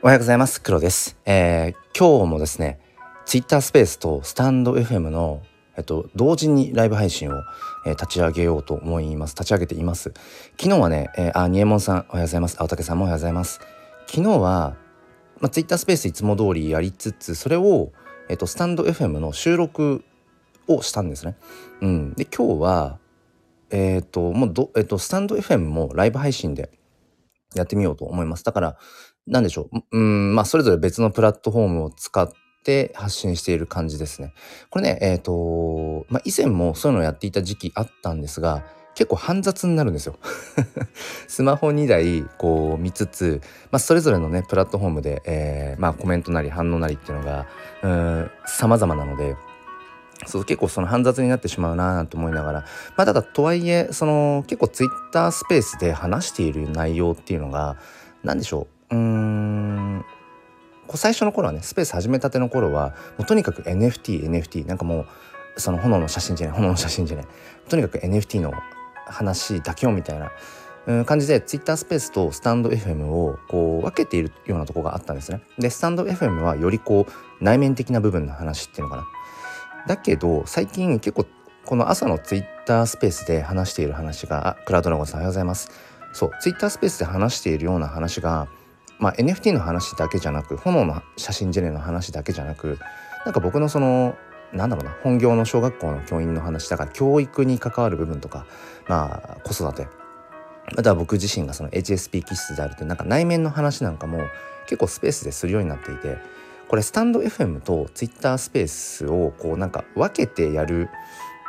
おはようございます。黒です、えー、今日もですねツイッタースペースとスタンド FM のえっと同時にライブ配信を、えー、立ち上げようと思います。立ち上げています。昨日はね、えー、あにえもんさんおはようございます。青竹さんもおはようございます。昨日はまあ、ツイッタースペースいつも通りやりつつそれをえっとスタンド FM の収録をしたんですね。うん。で今日はえっ、ともうどえっ、とスタンド FM もライブ配信でやってみようと思います。だから何でしょう。うん、まあ、それぞれ別のプラットフォームを使って発信している感じですね。これね、えっ、ー、と、まあ、以前もそういうのをやっていた時期あったんですが、結構煩雑になるんですよ。スマホ2台こう見つつ、まあ、それぞれのねプラットフォームで、えー、まあ、コメントなり反応なりっていうのがうん様々なのでそう結構その煩雑になってしまうなと思いながらまあただとはいえその結構ツイッタースペースで話している内容っていうのが何でしょううーん最初の頃はねスペース始めたての頃はもうとにかく NFTNFT なんかもうその炎の写真じゃない炎の写真じゃないとにかく NFT の話だけをみたいな感じで Twitter スペースとスタンド FM をこう分けているようなとこがあったんですね。でスタンド FM はよりこう内面的な部分の話っていうのかな。だけど最近結構この朝の Twitter スペースで話している話があクラウドラゴンさんおはようございます。そう Twitter スペースで話しているような話がまあ、NFT の話だけじゃなく炎の写真ジェネの話だけじゃなくなんか僕のそのなんだろうな本業の小学校の教員の話だから教育に関わる部分とかまあ子育て。または僕自身がその HSP 気質であるというなんか内面の話なんかも結構スペースでするようになっていてこれスタンド FM と Twitter スペースをこうなんか分けてやる、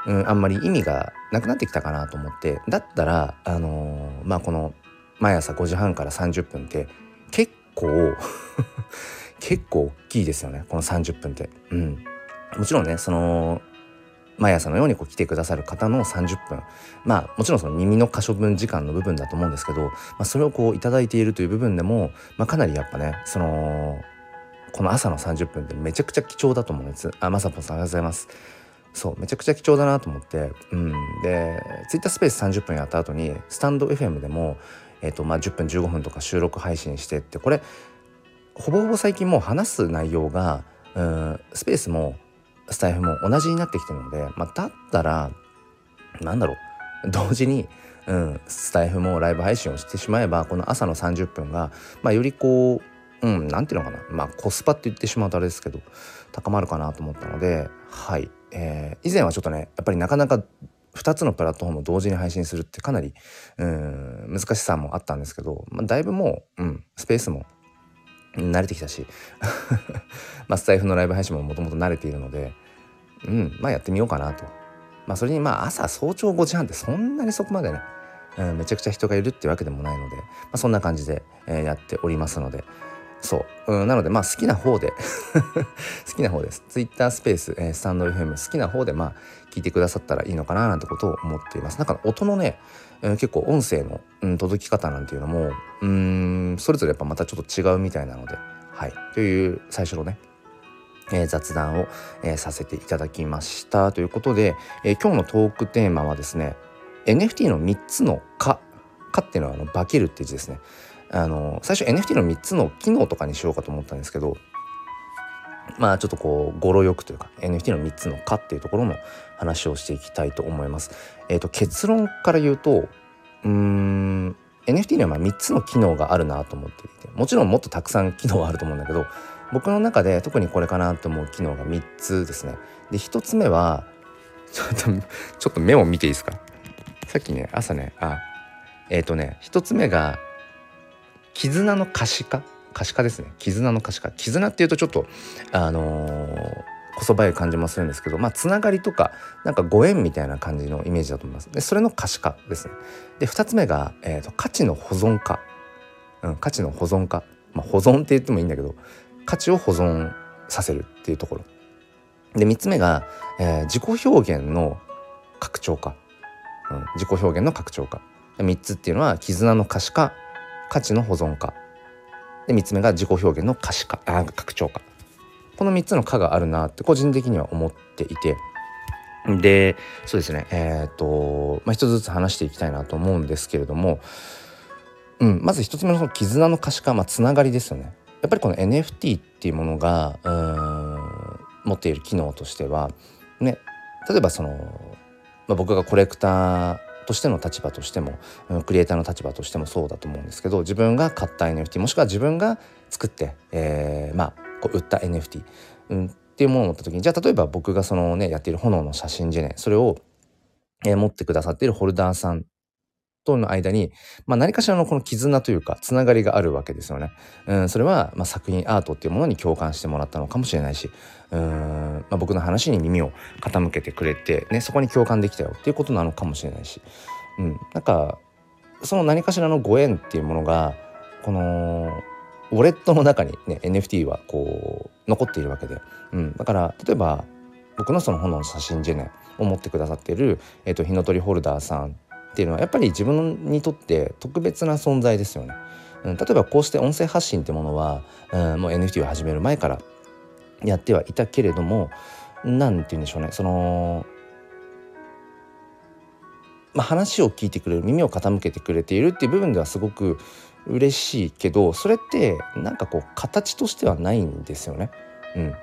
うん、あんまり意味がなくなってきたかなと思ってだったらあのー、まあこの毎朝5時半から30分って結構 結構大きいですよねこの30分って。うん、もちろんねその毎朝のようにこう来てくださる方の30分まあもちろんその耳の可処分時間の部分だと思うんですけど、まあ、それをこう頂いているという部分でも、まあ、かなりやっぱねそのこの朝の30分ってめちゃくちゃ貴重だと思うんです。あまさぽんさんありがとうございます。そうめちゃくちゃ貴重だなと思って、うん、でツイッタースペース30分やった後にスタンド FM でもえーとまあ、10分15分とか収録配信してってこれほぼほぼ最近もう話す内容がうんスペースもスタイフも同じになってきてるので、まあ、だったらなんだろう同時に、うん、スタイフもライブ配信をしてしまえばこの朝の30分が、まあ、よりこううん何て言うのかなまあコスパって言ってしまうとあれですけど高まるかなと思ったのではい、えー、以前はちょっとねやっぱりなかなか2つのプラットフォームを同時に配信するってかなりうん難しさもあったんですけど、まあ、だいぶもう、うん、スペースも慣れてきたし まあスタイフのライブ配信ももともと慣れているので、うん、まあやってみようかなと。まあそれにまあ朝早朝5時半ってそんなにそこまでね、うん、めちゃくちゃ人がいるってわけでもないので、まあ、そんな感じで、えー、やっておりますので、そう、うん、なのでまあ好きな方で 好きな方です。Twitter スペース、えー、スタンド FM 好きな方でまあ聞いてくださったらいいのかななんてことを思っています。なんか音のね、えー、結構音声の、うん、届き方なんていうのもうんそれぞれやっぱまたちょっと違うみたいなのではい。という最初のねえー、雑談を、えー、させていただきました。ということで、えー、今日のトークテーマはですね NFT の3つの「か」「か」っていうのはあの化けるって字ですね。あの最初 NFT の3つの機能とかにしようかと思ったんですけどまあちょっとこう語呂よくというか NFT の3つの「か」っていうところの話をしていきたいと思います。えーと、結論から言うとうん NFT にはまあ3つの機能があるなと思っていてもちろんもっとたくさん機能はあると思うんだけど僕の中で特にこれかなと思う機能が3つですね。で1つ目はちょっとちょっと目を見ていいですか？さっきね朝ねあえっ、ー、とね1つ目が絆の可視化可視化ですね。絆の可視化。絆っていうとちょっとあのー、こそばゆい感じもするんですけどまあつながりとかなんかご縁みたいな感じのイメージだと思います。でそれの可視化ですね。で2つ目が、えーと、価値の保存化、うん、価値の保存化、まあ、保存って言ってもいいんだけど価値を保存させるっていうところ。で3つ目が、えー、自己表現の拡張化、うん、自己表現の拡張化。3つっていうのは絆の可視化。価値の保存化。で3つ目が自己表現の可視化あ拡張化。この3つの化があるなって個人的には思っていて。でそうですね。えっ、ー、と、まあ、一つずつ話していきたいなと思うんですけれども、うん、まず1つ目のその絆の可視化、まあ、つながりですよね。やっぱりこの NFT っていうものが持っている機能としてはね例えばその、まあ、僕がコレクターとしての立場としてもクリエイターの立場としてもそうだと思うんですけど自分が買った NFT もしくは自分が作って、えー、まあこう売った NFT、うん、っていうものを持った時にじゃあ例えば僕がそのねやっている炎の写真ジェネそれを、えー、持ってくださっているホルダーさんとの間に、まあ、何かしらのこの絆というかつながりがあるわけですよね。うん、それは、まあ、作品アートっていうものに共感してもらったのかもしれないしうん、まあ、僕の話に耳を傾けてくれて、ね、そこに共感できたよっていうことなのかもしれないし、うん、なんかその何かしらのご縁っていうものがこのウォレットの中にね NFT はこう残っているわけで、うん、だから例えば僕のその本の写真ジェネを持ってくださっている、えーと、と火の鳥ホルダーさんっていうのはやっぱり自分にとって特別な存在ですよね。うん、例えばこうして音声発信ってものは、うん、もう NFT を始める前からやってはいたけれども何て言うんでしょうねそのまあ、話を聞いてくれる耳を傾けてくれているっていう部分ではすごく嬉しいけどそれってなんかこう形としてはないんですよね。うん、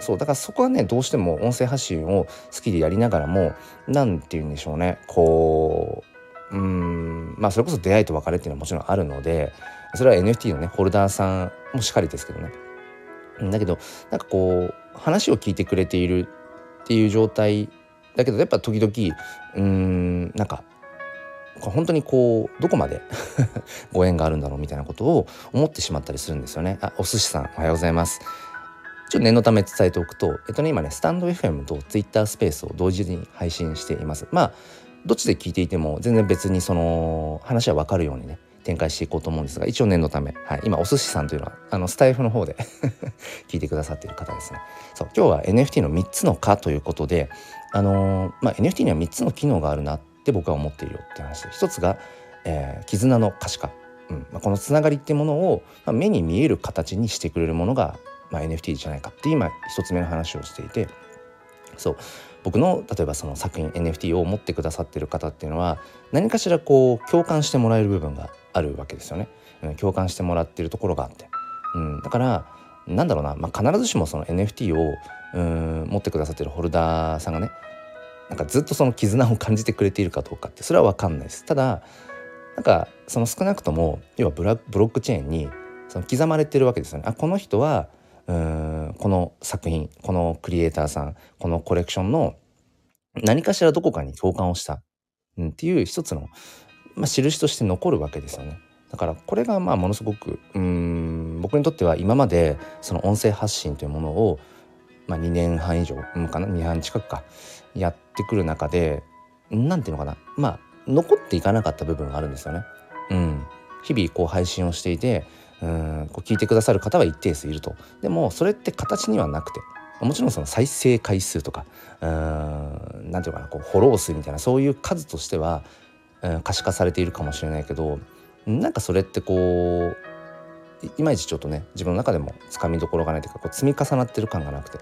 そうだからそこはねどうしても音声発信を好きでやりながらも何て言うんでしょうねこううんまあそれこそ出会いと別れっていうのはもちろんあるのでそれは NFT のねホルダーさんもしっかりですけどね。だけどなんかこう話を聞いてくれているっていう状態だけどやっぱ時々うんなんか本当にこうどこまで ご縁があるんだろうみたいなことを思ってしまったりするんですよね。あお寿司さんおはようございます。ちょっと念のため伝えておくと、えっとね、今ね、スタンド FM と Twitter スペースを同時に配信しています。まあ、どっちで聞いていても全然別にその話は分かるようにね、展開していこうと思うんですが、一応念のため、はい、今お寿司さんというのは、あの、スタイフの方で 聞いてくださっている方ですね。そう、今日は NFT の3つのかということで、あのー、まあ、NFT には3つの機能があるなって僕は思っているよって話で、1つが、えー、絆の可視化。うんまあ、このつながりっていうものを、まあ、目に見える形にしてくれるものが、まあ、NFT じゃないかって今一つ目の話をしていてそう僕の例えばその作品 NFT を持ってくださってる方っていうのは何かしらこう共感してもらえる部分があるわけですよね。うん、共感してもらってるところがあって、うん、だからなんだろうな、まあ、必ずしもその NFT をうん持ってくださってるホルダーさんがねなんかずっとその絆を感じてくれているかどうかってそれは分かんないです。ただなんかその少なくとも要はブラブロックチェーンにその刻まれてるわけですよね。あこの人はこの作品このクリエイターさんこのコレクションの何かしらどこかに共感をした、うん、っていう一つの、まあ、印として残るわけですよね。だからこれがまあものすごくうん僕にとっては今までその音声発信というものを、まあ、2年半以上かな2年半近くかやってくる中で何ていうのかなまあ残っていかなかった部分があるんですよね。うん、日々こう配信をしていてうんこう聞いてくださる方は一定数いると。でもそれって形にはなくて。もちろんその再生回数とかうんなんていうかなこうフォロー数みたいなそういう数としては可視化されているかもしれないけどなんかそれってこういまいちちょっとね自分の中でもつかみどころがないというかこう積み重なってる感がなくて。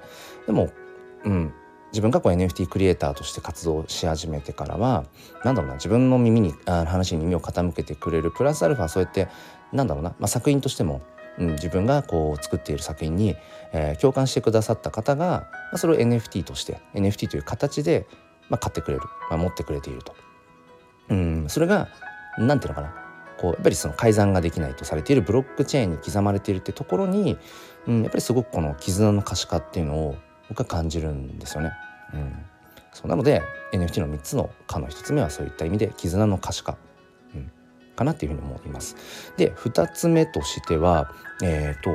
でもうん自分がこう NFT クリエイターとして活動し始めてからはなんだろうな自分の耳にあ話に耳を傾けてくれるプラスアルファそうやってなんだろうな、まあ、作品としても、うん、自分がこう作っている作品に、えー、共感してくださった方が、まあ、それを NFT として NFT という形で、まあ、買ってくれる、まあ、持ってくれていると。うん、それが何ていうのかな。こうやっぱりその改ざんができないとされているブロックチェーンに刻まれているってところに、うん、やっぱりすごくこの絆の可視化っていうのを僕は感じるんですよね。うん、そう。なので NFT の3つの「か」の1つ目はそういった意味で絆の可視化。かなっていうふうに思います。で2つ目としてはえっ、ー、と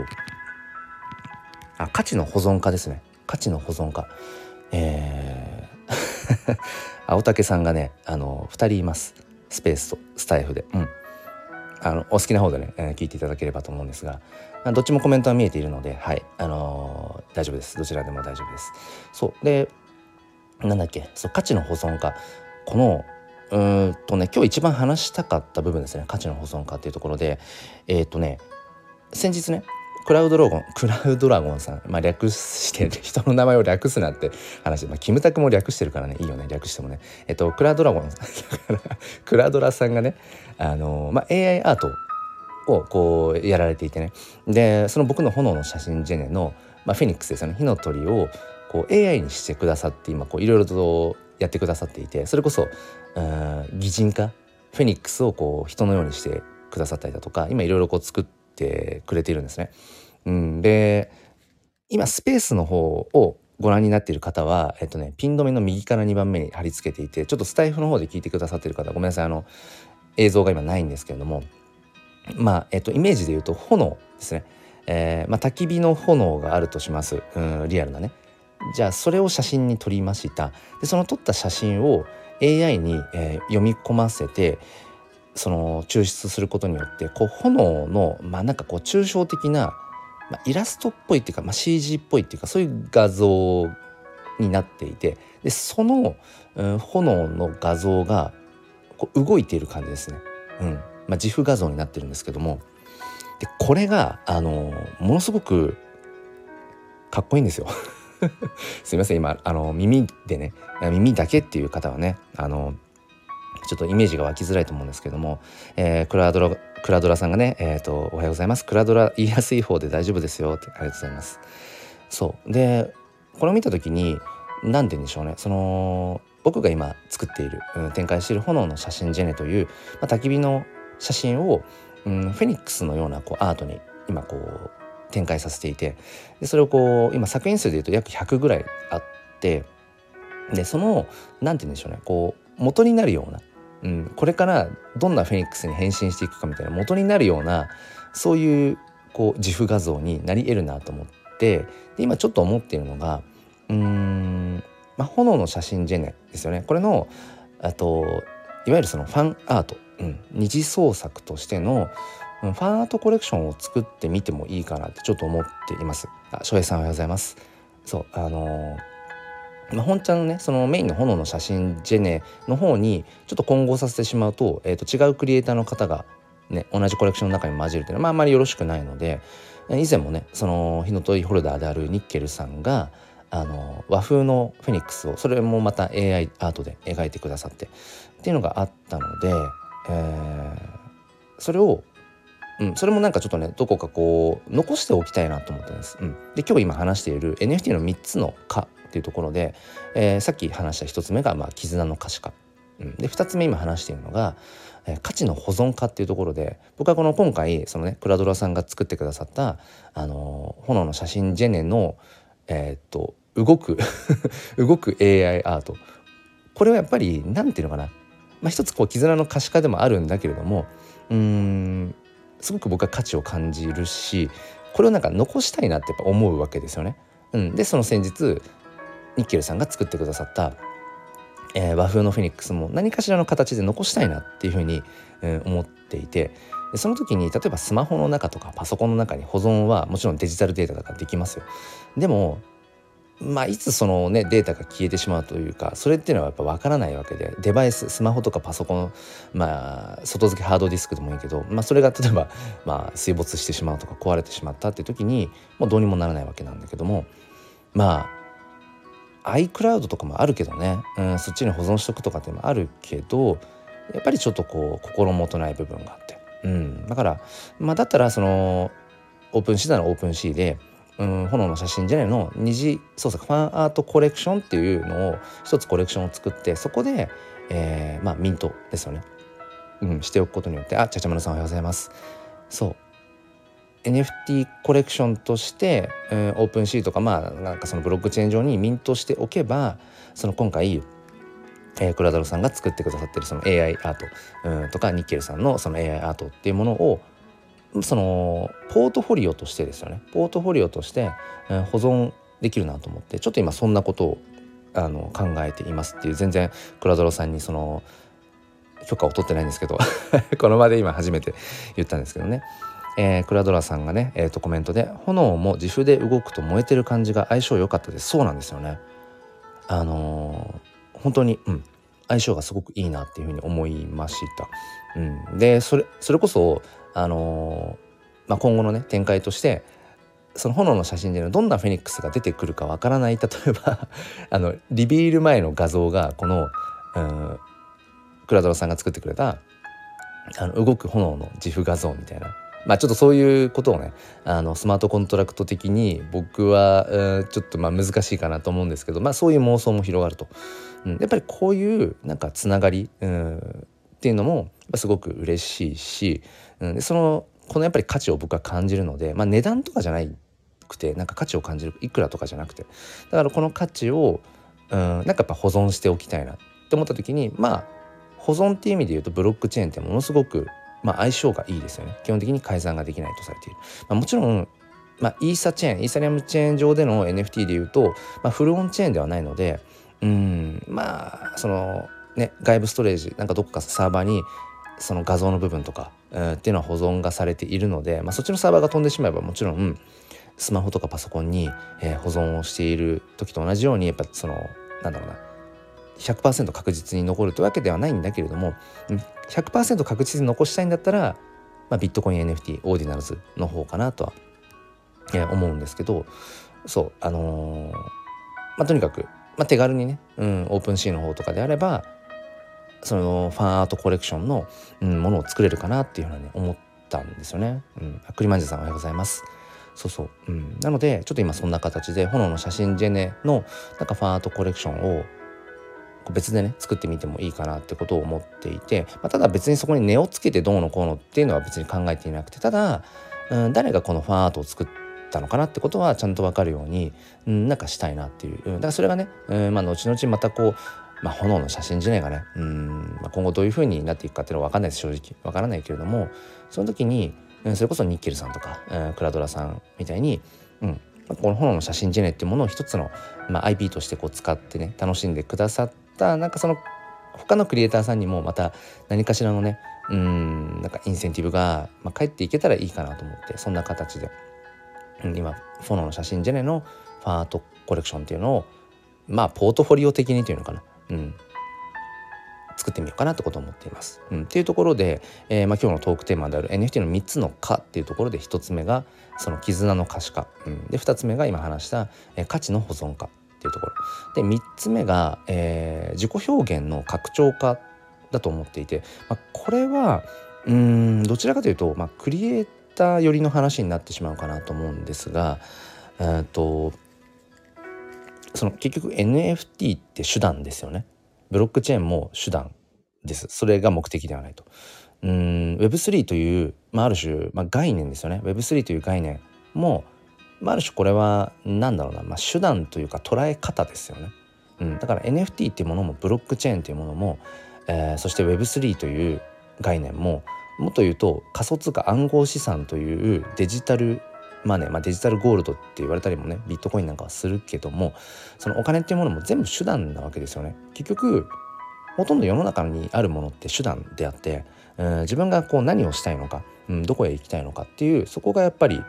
あ価値の保存化ですね。価値の保存化。えー 青竹さんがねあの2人います。スペースとスタイフで。うん。あのお好きな方でね、えー、聞いていただければと思うんですが。どっちもコメントは見えているのではい。あのー、大丈夫です。どちらでも大丈夫です。そう。でなんだっけ。そう価値の保存化このうんとね今日一番話したかった部分ですね。価値の保存化っていうところで。えっ、ー、とね先日ねクラウドロゴンクラウドラゴンさん、まあ、略して人の名前を略すなって話、まあ、キムタクも略してるからね。いいよね。略してもね。えっとクラウドラゴンさん クラドラさんがねあの、まあ、AI アートをこうやられていてね。でその僕の炎の写真ジェネの、まあ、フェニックスですよね。火の鳥をこう AI にしてくださって今こういろいろとやってくださっていてそれこそ擬人化フェニックスをこう人のようにしてくださったりだとか今いろいろこう作ってくれているんですね。うん、で今スペースの方をご覧になっている方は、えっとね、ピン止めの右から2番目に貼り付けていてちょっとスタイフの方で聞いてくださっている方ごめんなさいあの映像が今ないんですけれどもまあ、えっと、イメージで言うと炎ですね、えーまあ、焚き火の炎があるとします。うんリアルなね。じゃあそれを写真に撮りましたでその撮った写真を AI に、えー、読み込ませてその抽出することによってこう炎のまあなんかこう抽象的な、まあ、イラストっぽいっていうか、まあ、CG っぽいっていうかそういう画像になっていてでその、うん、炎の画像がこう動いている感じですね。うんまあ、自負画像になってるんですけどもでこれがあのものすごくかっこいいんですよ。すいません今あの耳でね耳だけっていう方はねあのちょっとイメージが湧きづらいと思うんですけども、えー、クラドラクラドラさんがね、えーと「おはようございます。クラドラ言いやすい方で大丈夫ですよ」ってありがとうございます。そう。でこれを見た時に何て言うんでしょうね。その僕が今作っている、うん、展開している炎の写真ジェネという、まあ、焚き火の写真を、うん、フェニックスのようなこうアートに今こう展開させていてでそれをこう今作品数でいうと約100ぐらいあってでその何て言うんでしょうねこう元になるような、うん、これからどんなフェニックスに変身していくかみたいな元になるようなそういうこう自負画像になり得るなと思ってで今ちょっと思っているのがうーん、まあ、炎の写真ジェネですよね。これのあといわゆるそのファンアート、うん、二次創作としてのファンアートコレクションを作ってみてもいいかなってちょっと思っています。あ、翔平さんおはようございます。そう、あのー、まあ、本ちゃんのねそのメインの炎の写真ジェネの方にちょっと混合させてしまうと,、えー、と違うクリエイターの方がね同じコレクションの中に混じるっていうのは、まあ、あんまりよろしくないので以前もねその火の鳥ホルダーであるニッケルさんがあの和風のフェニックスをそれもまた AI アートで描いてくださってっていうのがあったので、えー、それをうん、それもなんかちょっとねどこかこう残しておきたいなと思ってます。うん、で今日今話している NFT の3つの「化」っていうところで、えー、さっき話した1つ目が、まあ、絆の可視化、うん、で2つ目今話しているのが、えー、価値の保存化っていうところで僕はこの今回そのねクラドラさんが作ってくださった、あのー、炎の写真ジェネの、え、っと動く 動く AI アート。これはやっぱり何て言うのかな、まあ、一つこう絆の可視化でもあるんだけれどもうんすごく僕は価値を感じるしこれをなんか残したいなってやっぱ思うわけですよね。うん、でその先日ニッケルさんが作ってくださった、えー、和風のフェニックスも何かしらの形で残したいなっていうふうに、えー、思っていてでその時に例えばスマホの中とかパソコンの中に保存はもちろんデジタルデータだからできますよ。でもまあ、いつそのねデータが消えてしまうというかそれっていうのはやっぱ分からないわけでデバイススマホとかパソコンまあ外付けハードディスクでもいいけど、まあ、それが例えば、まあ、水没してしまうとか壊れてしまったって時にもうどうにもならないわけなんだけどもまあ iCloud とかもあるけどね、うん、そっちに保存しとくとかってもあるけどやっぱりちょっとこう心もとない部分があって、うん、だからまあだったらその OpenSea なら OpenSea でうん、炎の写真ジェネの。二次創作ファンアートコレクションっていうのを一つコレクションを作ってそこで、えー、まあミントですよね、うん、しておくことによってあちゃちゃまるさんおはようございます。そう。NFT コレクションとして、うん、 OpenSea とかまあなんかそのブロックチェーン上にミントしておけばその今回えー、クラダロさんが作ってくださってるその AI アート、うん、とかニッケルさんのその AI アートっていうものをそのポートフォリオとしてですよねポートフォリオとして、えー、保存できるなと思ってちょっと今そんなことをあの考えていますっていう全然クラドロさんにその許可を取ってないんですけど この場で今初めて言ったんですけどね、えー、クラドラさんがね、えー、とコメントで「炎も自負で動くと燃えてる感じが相性良かったです」そうなんですよね。あのー、本当に、うん、相性がすごくいいなっていうふうに思いました。うん、でそれそれこそあのー、まあ、今後のね展開としてその炎の写真でのどんなフェニックスが出てくるかわからない。例えば あのリビール前の画像がこの、うん、クラドさんが作ってくれたあの動く炎の自負画像みたいな。まあちょっとそういうことをねあのスマートコントラクト的に僕は、ちょっとまあ難しいかなと思うんですけど、まあ、そういう妄想も広がると、うん、やっぱりこういうなんかつながり、うん、っていうのもすごく嬉しいし、うん、でそのこのやっぱり価値を僕は感じるので、まあ、値段とかじゃないくてなんか価値を感じるいくらとかじゃなくて。だからこの価値を、うん、なんかやっぱ保存しておきたいなって思った時にまあ保存っていう意味で言うとブロックチェーンってものすごくまあ、相性がいいですよね。基本的に改ざんができないとされている、まあ、もちろん、まあ、イーサチェーンイーサリアムチェーン上での NFT でいうと、まあ、フルオンチェーンではないのでうんまあそのね外部ストレージなんかどこかサーバーにその画像の部分とか、えー、っていうのは保存がされているので、まあ、そっちのサーバーが飛んでしまえばもちろんスマホとかパソコンに、えー、保存をしている時と同じようにやっぱそのなんだろうな100%確実に残るというわけではないんだけれども100%確実に残したいんだったら、まあ、ビットコイン NFT オーディナルズの方かなとは、えー、思うんですけどそうあのー、まあ、とにかく、まあ、手軽にね、うん、 OpenSea の方とかであればそのファンアートコレクションの、うん、ものを作れるかなっていうふうに思ったんですよね。うん、クリマンジさんおはようございます。そうそう、うん、なのでちょっと今そんな形で炎の写真ジェネのなんかファンアートコレクションを別でね作ってみてもいいかなってことを思っていて、まあ、ただ別にそこに値をつけてどうのこうのっていうのは別に考えていなくてただ、うん、誰がこのファンアートを作ったのかなってことはちゃんと分かるように、うん、なんかしたいなっていう、うん、だからそれがね、うんまあ、後々またこうまあ、炎の写真自体がね。うん、まあ、今後どういうふうになっていくかっていうのは分かんないです。正直。分からないけれどもその時に、うん、それこそニッケルさんとか、うん、クラドラさんみたいに、うん、この炎の写真ジェネっていうものを一つの、まあ、IP としてこう使ってね楽しんでくださった。なんかその他のクリエイターさんにもまた何かしらのねうんなんかインセンティブが、まあ、返っていけたらいいかなと思ってそんな形で、うん、今炎の写真ジェネのファンアートコレクションっていうのをまあポートフォリオ的にというのかな、うん、作ってみようかなってことを思っています。うん、っていうところで、えーまあ、今日のトークテーマである NFT の3つの「か」っていうところで1つ目がその絆の可視化、うん、で2つ目が今話した、えー、価値の保存化っていうところ。で3つ目が、えー、自己表現の拡張化だと思っていて、まあ、これはうんどちらかというと、まあ、クリエイター寄りの話になってしまうかなと思うんですが、えーとその結局 NFT って手段ですよね。ブロックチェーンも手段です。それが目的ではないと。うん Web3 という、まあ、ある種、まあ、概念ですよね。Web3 という概念も、まあ、ある種これは何だろうな、まあ、手段というか捉え方ですよね。うん、だから NFT っていうものもブロックチェーンというものも、えー、そして Web3 という概念ももっと言うと仮想通貨暗号資産というデジタルマネー、まあ、デジタルゴールドって言われたりもねビットコインなんかはするけどもそのお金っていうものも全部手段なわけですよね。結局ほとんど世の中にあるものって手段であって、うん、自分がこう何をしたいのか、うん、どこへ行きたいのかっていうそこがやっぱり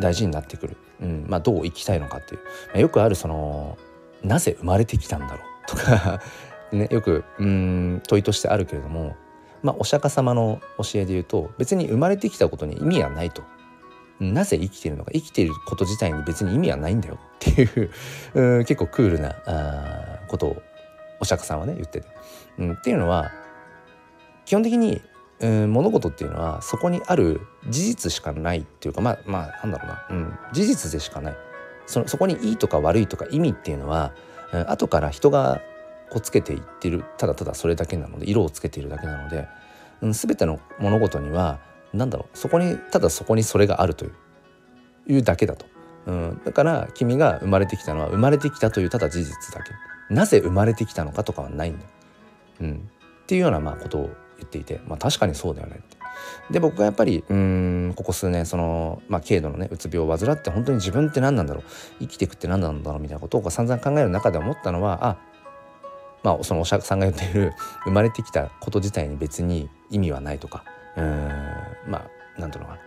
大事になってくる、うんまあ、どう生きたいのかっていう、まあ、よくあるそのなぜ生まれてきたんだろうとか ね、よくうん問いとしてあるけれども、まあ、お釈迦様の教えで言うと別に生まれてきたことに意味はないと。なぜ生きてるのか生きていること自体に別に意味はないんだよっていう 結構クールなあことをお釈迦さんはね言ってて、うん、っていうのは基本的に、うん、物事っていうのはそこにある事実しかないっていうかまあまあなんだろうな、うん、事実でしかない。そのそこにいいとか悪いとか意味っていうのは、うん、後から人がこうつけていってるただただそれだけなので色をつけているだけなので、うん、全ての物事にはなんだろう。そこにただそこにそれがあるといういうだけだと、うん、だから君が生まれてきたのは生まれてきたというただ事実だけ。なぜ生まれてきたのかとかはないんだ、うん、っていうようなまあことを言っていて、まあ、確かにそうだよねって。で僕がやっぱりうんここ数年その、まあ、軽度のねうつ病を患って本当に自分って何なんだろう。生きていくって何なんだろうみたいなことを散々考える中で思ったのはあまあそのお釈迦さんが言っている生まれてきたこと自体に別に意味はないとか。うん。まあ何ていうのかな。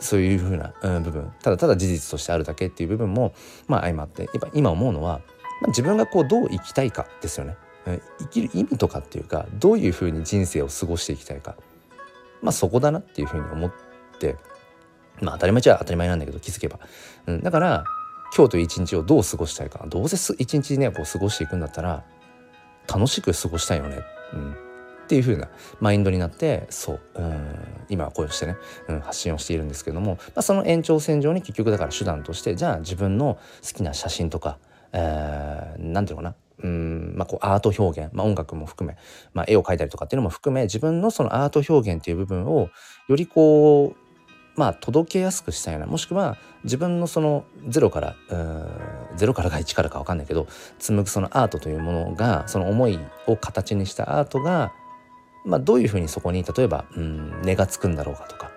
そういうふうな、うん、部分。ただただ事実としてあるだけっていう部分もまあ相まってやっぱ今思うのは、まあ、自分がこうどう生きたいかですよね、生きる意味とかっていうかどういうふうに人生を過ごしていきたいか。まあそこだなっていうふうに思ってまあ当たり前じゃ当たり前なんだけど気づけば、うん、だから今日という一日をどう過ごしたいか。どうせ一日ねこう過ごしていくんだったら楽しく過ごしたいよね、うん、っていう風なマインドになってそううん今は声をしてね、うん、発信をしているんですけども、まあ、その延長線上に結局だから手段としてじゃあ自分の好きな写真とか何、えー、ていうのかなうんまあ、こうアート表現、まあ、音楽も含め、まあ、絵を描いたりとかっていうのも含め自分のそのアート表現っていう部分をよりこうまあ届けやすくしたいなもしくは自分のそのゼロからゼロからか1からか分かんないけど紡ぐそのアートというものがその思いを形にしたアートが、まあ、どういうふうにそこに例えばうん根がつくんだろうかとか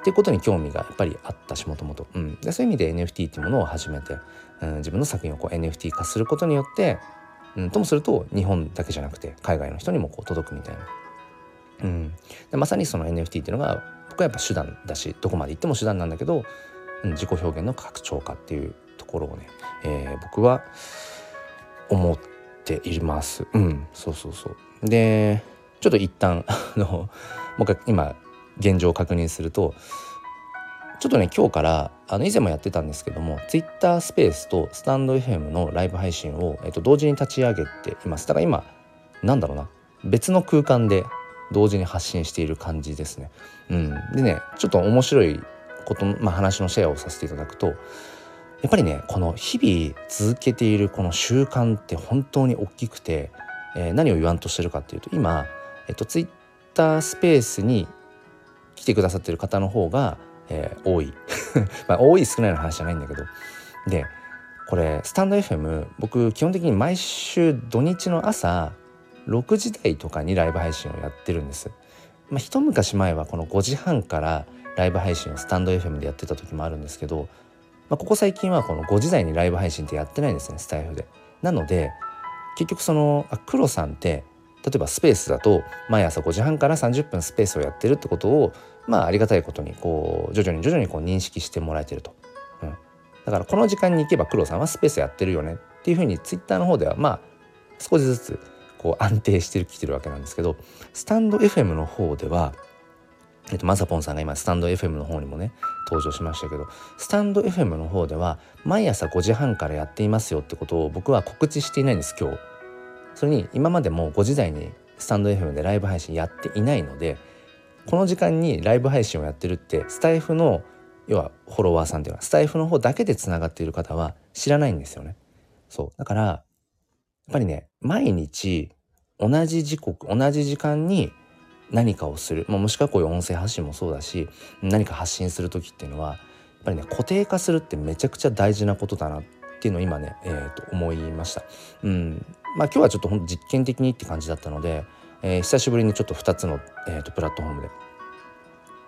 っていうことに興味がやっぱりあったしもともとそういう意味で NFT っていうものを始めて、うん、自分の作品をこう NFT 化することによって、うん、ともすると日本だけじゃなくて海外の人にもこう届くみたいな。うん、でまさにその NFT っていうのが僕はやっぱ手段だしどこまで行っても手段なんだけど、うん、自己表現の拡張化っていうところをね、えー、僕は思っています。うん、そうそうそう。でちょっと一旦 あのもう一回今現状を確認するとちょっとね今日からあの以前もやってたんですけども Twitter スペースとスタンド FM のライブ配信を、えっと、同時に立ち上げていますだから今なんだろうな別の空間で同時に発信している感じですね。うん、でねちょっと面白いこと、まあ、話のシェアをさせていただくとやっぱりねこの日々続けているこの習慣って本当に大きくて、えー、何を言わんとしてるかっていうと今、えっと、ツイッタースペースに来てくださってる方の方が、えー、多い まあ多い少ないの話じゃないんだけどでこれスタンド FM 僕基本的に毎週土日の朝6時台とかにライブ配信をやってるんです。まあ、一昔前はこの5時半からライブ配信をスタンド FM でやってた時もあるんですけど、まあ、ここ最近はこの5時台にライブ配信ってやってないんですねスタイフで。なので結局そのあ黒さんって例えばスペースだと毎朝5時半から30分スペースをやってるってことをまあありがたいことにこう徐々に徐々にこう認識してもらえてると、うん、だからこの時間に行けば黒さんはスペースやってるよね。っていうふうにツイッターの方ではまあ少しずつこう安定してきてるわけなんですけどスタンド FM の方ではえっと、まさぽんさんが今スタンド FM の方にもね登場しましたけどスタンド FM の方では毎朝5時半からやっていますよってことを僕は告知していないんです今日。それに今までも5時台にスタンド FM でライブ配信やっていないのでこの時間にライブ配信をやってるってスタイフの要はフォロワーさんっていうのはスタイフの方だけでつながっている方は知らないんですよねそうだからやっぱりね、毎日同じ時刻、同じ時間に何かをする、まあ、もしくはこういう音声発信もそうだし、何か発信する時っていうのは、やっぱりね、固定化するってめちゃくちゃ大事なことだなっていうのを今ね、えー、と思いました。うん。まあ今日はちょっとほんと実験的にって感じだったので、えー、久しぶりにちょっと2つの、えー、とプラットフォームで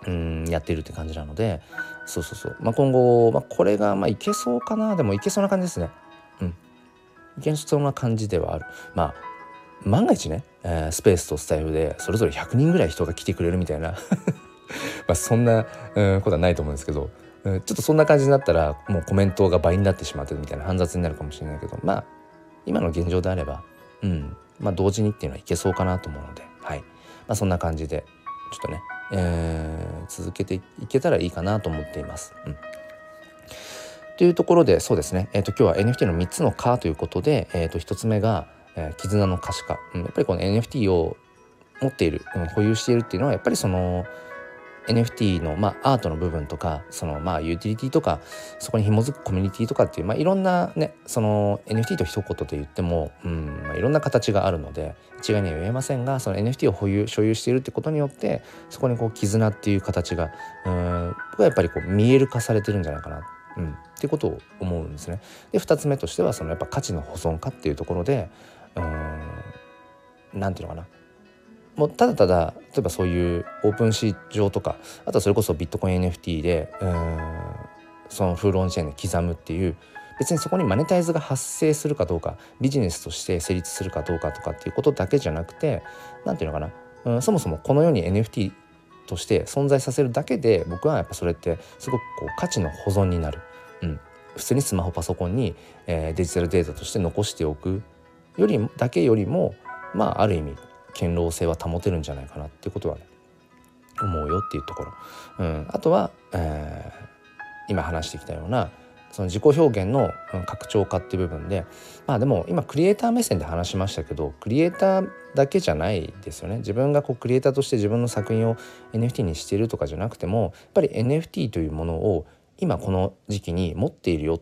うんやっているって感じなのでそうそうそう、まあ、今後、まあ、これがまあいけそうかな。でもいけそうな感じですね。うん。いけそうな感じではある。まあ万が一ね、えー、スペースとスタイルでそれぞれ100人ぐらい人が来てくれるみたいな。まあそんな、うん、ことはないと思うんですけど、うん、ちょっとそんな感じになったらもうコメントが倍になってしまってるみたいな煩雑になるかもしれないけどまあ今の現状であれば、うん。まあ、同時にっていうのはいけそうかなと思うので、はい。まあ、そんな感じでちょっとね、えー、続けていけたらいいかなと思っています。うん。というところでそうですね、えーと、今日は NFT の3つの「か」ということで、えー、と1つ目が、えー、絆の可視化、うん、やっぱりこの NFT を持っている、うん、保有しているっていうのはやっぱりその NFT の、まあ、アートの部分とかその、まあ、ユーティリティとかそこに紐づくコミュニティとかっていう、まあ、いろんなねその NFT と一言で言っても、うんまあ、いろんな形があるので一概には言えませんがその NFT を保有所有しているってことによってそこにこう絆っていう形がうんやっぱりこう見える化されてるんじゃないかな。うん、っていうことを思うんですね。で2つ目としてはそのやっぱ価値の保存化っていうところでうんなんていうのかな。もうただただ例えばそういうオープンシー上とかあとはそれこそビットコイン NFT でうんそのフールオンチェーンで刻むっていう別にそこにマネタイズが発生するかどうかビジネスとして成立するかどうかとかっていうことだけじゃなくて何ていうのかな、うん、そもそもこの世に NFT として存在させるだけで僕はやっぱそれってすごくこう価値の保存になる、うん、普通にスマホパソコンに、えー、デジタルデータとして残しておくよりだけよりもまあある意味堅牢性は保てるんじゃないかなっていうことはね思うよっていうところ、うん、あとは、えー、今話してきたようなその自己表現の拡張化っていう部分でまあでも今クリエイター目線で話しましたけどクリエイターだけじゃないですよね。自分がこうクリエイターとして自分の作品を NFT にしているとかじゃなくてもやっぱり NFT というものを今この時期に持っているよ、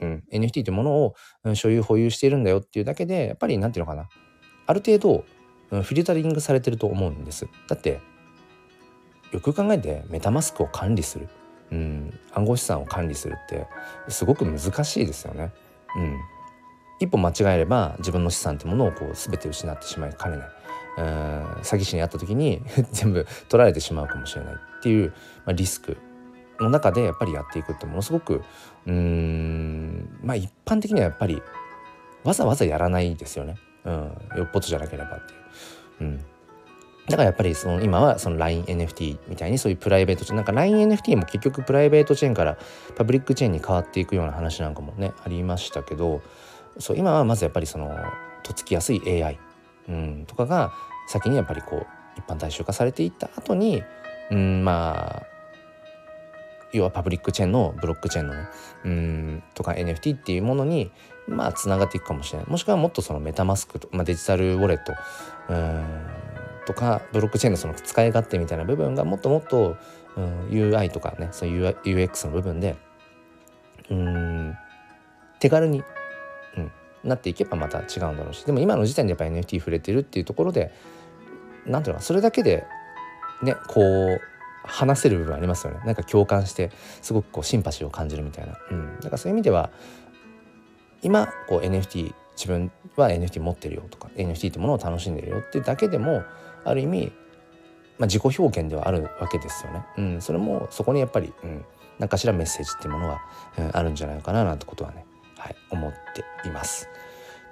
うん、NFT というものを所有保有しているんだよっていうだけでやっぱり何て言うのかな。ある程度フィルタリングされてると思うんですだってよく考えてメタマスクを管理するうん、暗号資産を管理するってすごく難しいですよね。うん、一歩間違えれば自分の資産ってものをこう全て失ってしまいかねない。うん詐欺師に遭った時に 全部取られてしまうかもしれないっていう、まあ、リスクの中でやっぱりやっていくってものすごくうんまあ一般的にはやっぱりわざわざやらないですよね、うん、よっぽどじゃなければっていう。うん。だからやっぱりその今はその LINENFT みたいにそういうプライベートチェーン。なんか LINENFT も結局プライベートチェーンからパブリックチェーンに変わっていくような話なんかもねありましたけどそう今はまずやっぱりそのとつきやすい AI、うん、とかが先にやっぱりこう一般大衆化されていった後にうんまあ要はパブリックチェーンのブロックチェーンのねうんとか NFT っていうものにまあつながっていくかもしれない。もしくはもっとそのメタマスクと、まあ、デジタルウォレットうん。とかブロックチェーンのその使い勝手みたいな部分がもっともっと、うん、UI とかねそういう UX の部分でうん手軽に、うん、なっていけばまた違うんだろうしでも今の時点でやっぱ NFT 触れてるっていうところで何ていうのかそれだけでねこう話せる部分ありますよね。なんか共感してすごくこうシンパシーを感じるみたいな、うん、だからそういう意味では今こう NFT 自分は NFT 持ってるよとか NFT ってものを楽しんでるよってだけでもある意味、まあ、自己表現ではあるわけですよね。うん、それもそこにやっぱり、うん、何かしらメッセージっていうものは、うん、あるんじゃないかななんてことはね、はい、思っています。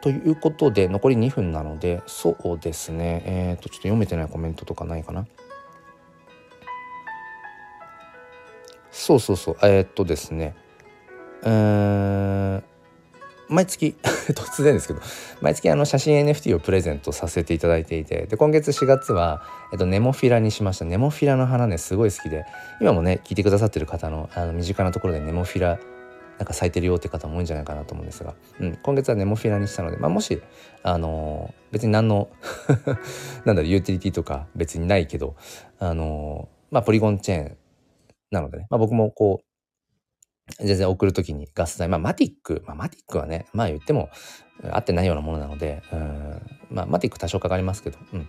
ということで残り2分なのでそうですねえっ、ー、とちょっと読めてないコメントとかないかな。そうそうそうえー、っとですねうん毎月 突然ですけど毎月あの写真 NFT をプレゼントさせていただいていてで今月4月は、えっと、ネモフィラにしました。ネモフィラの花ねすごい好きで今もね聞いてくださってる方のあの身近なところでネモフィラなんか咲いてるよって方も多いんじゃないかなと思うんですが、うん、今月はネモフィラにしたので、まあ、もし、あのー、別に何の なんだろうユーティリティとか別にないけど、あのー、まあ、ポリゴンチェーンなのでね、まあ、僕もこう全然送るときにガス代、まあマティック、まあマティックはね、まあ言っても合ってないようなものなので、うん、まあマティック多少かかりますけど、うん、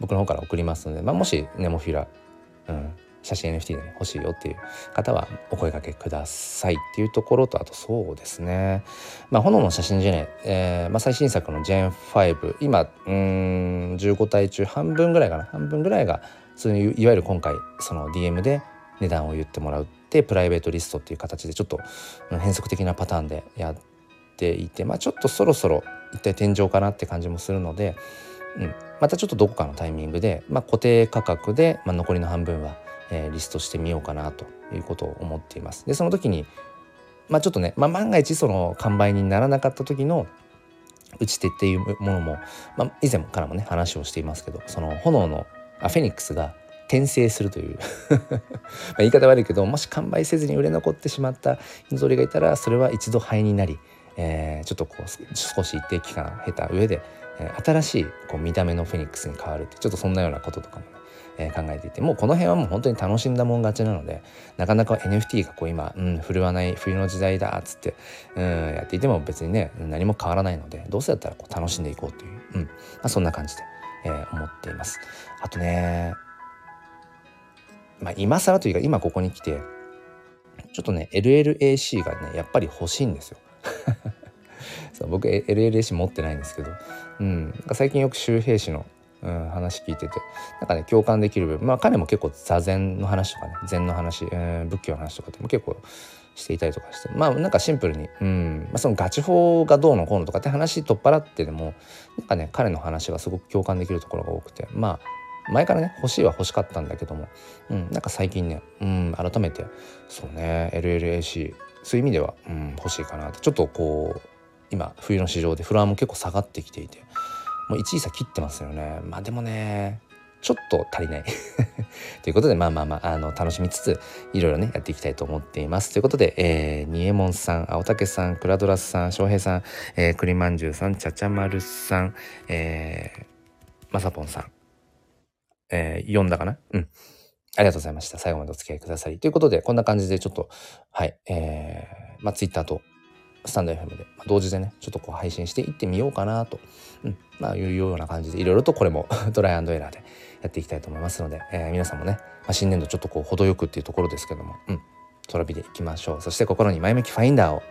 僕の方から送りますので、まあもしネモフィラ、うん、写真 NFT で、ね、欲しいよっていう方はお声掛けくださいっていうところとあとそうですね。まあ炎の写真ジェネ、えーまあ、最新作の Gen5 今うん15体中半分ぐらいかな。半分ぐらいがそういういわゆる今回その DM で値段を言ってもらうてプライベートリストっていう形でちょっと変則的なパターンでやっていて、まあ、ちょっとそろそろ一体天井かなって感じもするので、うん、またちょっとどこかのタイミングで、まあ、固定価格で、まあ、残りの半分は、えー、リストしてみようかなということを思っています。でその時に、まあ、ちょっとね、まあ、万が一その完売にならなかった時の打ち手っていうものも、まあ、以前からもね話をしていますけどその炎のあフェニックスが転生するという 言い方悪いけどもし完売せずに売れ残ってしまった犬ぞりがいたらそれは一度灰になり、えー、ちょっとこう少し一定期間経た上で、えー、新しいこう見た目のフェニックスに変わるってちょっとそんなようなこととかもねえー、考えていてもうこの辺はもう本当に楽しんだもん勝ちなのでなかなか NFT がこう今、うん、振るわない冬の時代だっつって、うん、やっていても別にね何も変わらないのでどうせだったらこう楽しんでいこうという、うんまあ、そんな感じで、えー、思っています。あとねまあ、今更というか今ここに来てちょっとね LLAC がねやっぱり欲しいんですよ。そう僕 LLAC 持ってないんですけど、うん、なんか最近よく周平氏の、うん、話聞いててなんかね共感できる部分。まあ彼も結構座禅の話とかね禅の話、えー、仏教の話とかでも結構していたりとかして。まあなんかシンプルに、うん。まあ、そのガチ法がどうのこうのとかって話取っ払ってでもなんかね彼の話がすごく共感できるところが多くて。まあ前からね欲しいは欲しかったんだけども、うん、なんか最近ね、うん、改めてそうね LLAC そういう意味では、うん、欲しいかなって。ちょっとこう今冬の市場でフロアも結構下がってきていて。もう1位差切ってますよね。まあでもねちょっと足りない。ということでまあまあまああの楽しみつついろいろねやっていきたいと思っています。ということで、えー、にえもんさん青竹さんクラドラスさん翔平さん、えー、栗まんじゅうさんちゃちゃまるさん、えー、まさぽんさん、えー、読んだかな？うん。ありがとうございました。最後までお付き合いくださり。ということで、こんな感じでちょっと、はい、えー、まあ、ツイッターとスタンド FM で、まあ、同時でね、ちょっとこう配信していってみようかなと、うん、まあ、いうような感じで、いろいろとこれも トライアンドエラーでやっていきたいと思いますので、えー、皆さんもね、まあ、新年度ちょっとこう程よくっていうところですけども、うん、空火でいきましょう。そして心に前向きファインダーを。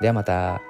ではまた。